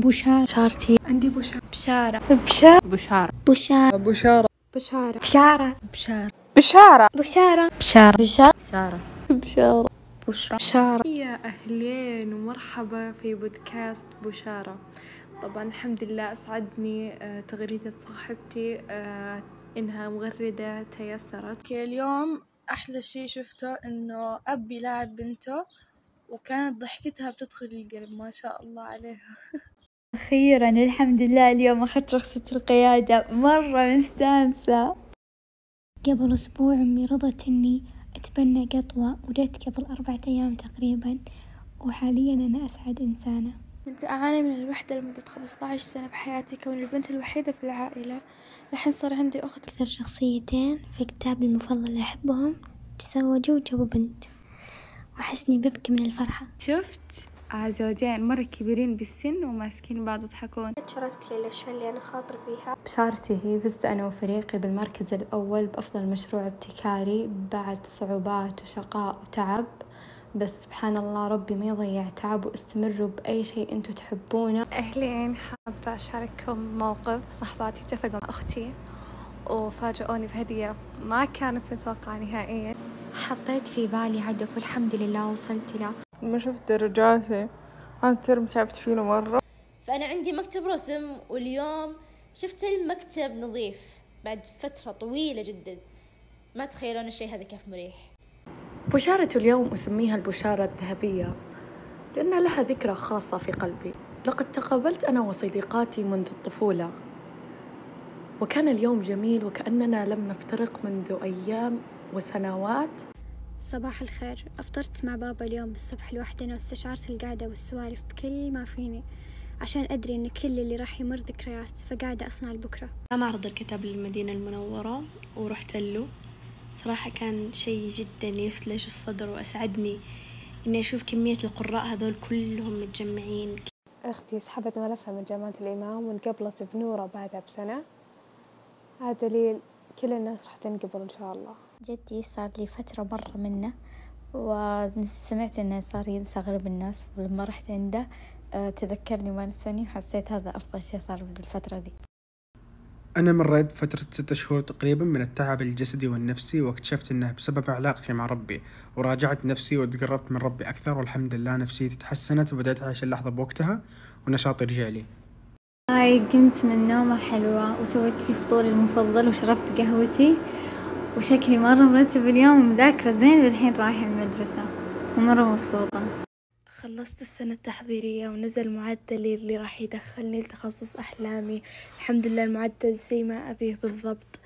بشارة بشارتي عندي بشارة بشارة بشارة بشارة بشارة بشارة بشارة بشارة بشارة بشارة بشارة بشارة بشارة بشارة بشارة بشرى بشارة يا أهلين ومرحبا في بودكاست بشارة طبعا الحمد لله أسعدني آه، تغريدة صاحبتي آه، إنها مغردة تيسرت أوكي اليوم أحلى شي شفته انه اب يلاعب بنته وكانت ضحكتها بتدخل القلب ما شاء الله عليها أخيرا الحمد لله اليوم أخذت رخصة القيادة. مرة مستانسة. قبل أسبوع أمي رضت إني أتبنى قطوة وجت قبل أربعة أيام تقريبا وحاليا أنا أسعد إنسانة. كنت أعاني من الوحدة لمدة 15 سنة بحياتي. كون البنت الوحيدة في العائلة الحين صار عندي أخت. أكثر شخصيتين في كتابي المفضل أحبهم تزوجوا وجابوا بنت وأحسني ببكي من الفرحة. شفت؟ زوجين مرة كبيرين بالسن وماسكين بعض يضحكون شاركت لي الأشياء اللي أنا خاطرة فيها. بشارتي هي فزت أنا وفريقي بالمركز الأول بأفضل مشروع ابتكاري بعد صعوبات وشقاء وتعب. بس سبحان الله ربي ما يضيع تعب واستمروا بأي شيء أنتوا تحبونه. أهلين حابة أشارككم موقف. صحباتي اتفقوا مع أختي وفاجئوني بهدية ما كانت متوقعة نهائيا. حطيت في بالي هدف والحمد لله وصلت له. لما شفت درجاتي هذا الترم تعبت فيه مرة. فأنا عندي مكتب رسم واليوم شفت المكتب نظيف بعد فترة طويلة جدا. ما تخيلون الشيء هذا كيف مريح. بشارة اليوم أسميها البشارة الذهبية لأن لها ذكرى خاصة في قلبي. لقد تقابلت أنا وصديقاتي منذ الطفولة. وكان اليوم جميل وكأننا لم نفترق منذ أيام وسنوات. صباح الخير. أفطرت مع بابا اليوم الصبح لوحدنا واستشعرت القعدة والسوالف بكل ما فيني عشان أدري إن كل اللي راح يمر ذكريات فقاعدة أصنع لبكرة. معرض الكتاب للمدينة المنورة ورحت له. صراحة كان شيء جدا يثلج الصدر وأسعدني إني أشوف كمية القراء هذول كلهم متجمعين. أختي سحبت ملفها من جامعة الإمام وانقبلت بنورة بعدها بسنة. هذا دليل كل الناس راح تنقبل إن شاء الله. جدي صار لي فترة مرة منه وسمعت إنه صار ينسى أغلب الناس ولما رحت عنده آه، تذكرني ما نساني وحسيت هذا أفضل شيء صار في الفترة دي. أنا مريت فترة ستة شهور تقريبا من التعب الجسدي والنفسي واكتشفت أنه بسبب علاقتي مع ربي وراجعت نفسي وتقربت من ربي أكثر والحمد لله نفسيتي تحسنت وبدأت أعيش اللحظة بوقتها ونشاطي رجع لي. هاي قمت من نومة حلوة وسويت لي فطوري المفضل وشربت قهوتي وشكلي مرة مرتب اليوم ومذاكرة زين والحين رايحة المدرسة ومرة مبسوطة. خلصت السنة التحضيرية ونزل معدلي اللي راح يدخلني لتخصص أحلامي. الحمد لله المعدل زي ما أبيه بالضبط.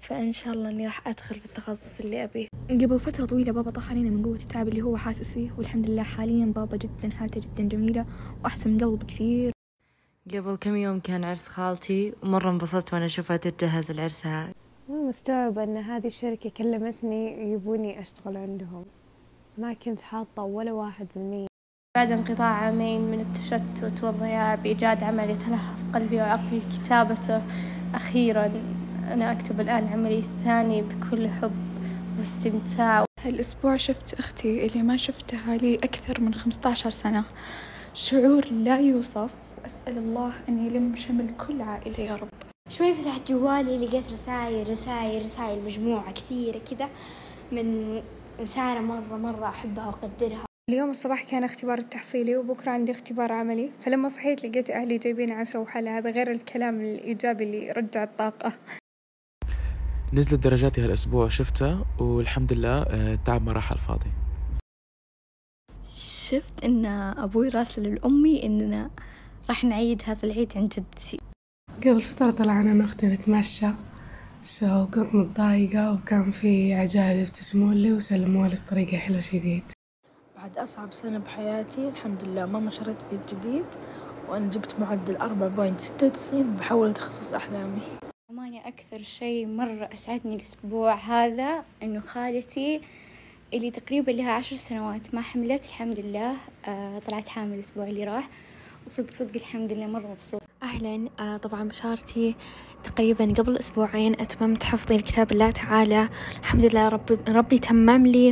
فإن شاء الله إني راح أدخل في التخصص اللي أبيه. قبل فترة طويلة بابا طاح علينا من قوة التعب اللي هو حاسس فيه والحمد لله حاليا بابا جدا حالته جدا جميلة وأحسن من قبل بكثير. قبل كم يوم كان عرس خالتي ومرة انبسطت وأنا أشوفها تتجهز لعرسها مستوعبة أن هذه الشركة كلمتني يبوني أشتغل عندهم. ما كنت حاطة ولا واحد بالمية. بعد انقطاع عامين من التشتت والضياع بإيجاد عمل يتلهف قلبي وعقلي كتابته أخيرا. أنا أكتب الآن عملي الثاني بكل حب واستمتاع. هالأسبوع شفت أختي اللي ما شفتها لي أكثر من 15 سنة. شعور لا يوصف. أسأل الله أن يلم شمل كل عائلة يا رب. شوي فتحت جوالي لقيت رسائل رسائل رسائل مجموعة كثيرة كذا من إنسانة مرة مرة أحبها وأقدرها. اليوم الصباح كان اختبار التحصيلي وبكرة عندي اختبار عملي فلما صحيت لقيت أهلي جايبين عشاء وحلا. هذا غير الكلام الإيجابي اللي رجع الطاقة. نزلت درجاتي هالأسبوع شفتها والحمد لله آه، التعب ما راح على الفاضي. شفت إن أبوي راسل لأمي إننا راح نعيد هذا العيد عند جدتي قبل فترة طلعنا أنا أختي نتمشى so كنت متضايقة وكان في لي وسلموا لي بطريقة حلوة شديد. بعد أصعب سنة بحياتي الحمد لله ماما شريت بيت جديد وأنا جبت معدل أربعة point ستة وتسعين بحول تخصص أحلامي. أماني أكثر شيء مرة أسعدني الأسبوع هذا إنه خالتي اللي تقريبا لها عشر سنوات ما حملت الحمد لله آه طلعت حامل الأسبوع اللي راح وصدق صدق الحمد لله مرة مبسوط أهلا. آه طبعا بشارتي تقريبا قبل أسبوعين أتممت حفظي لكتاب الله تعالى. الحمد لله ربي, ربي تمم لي.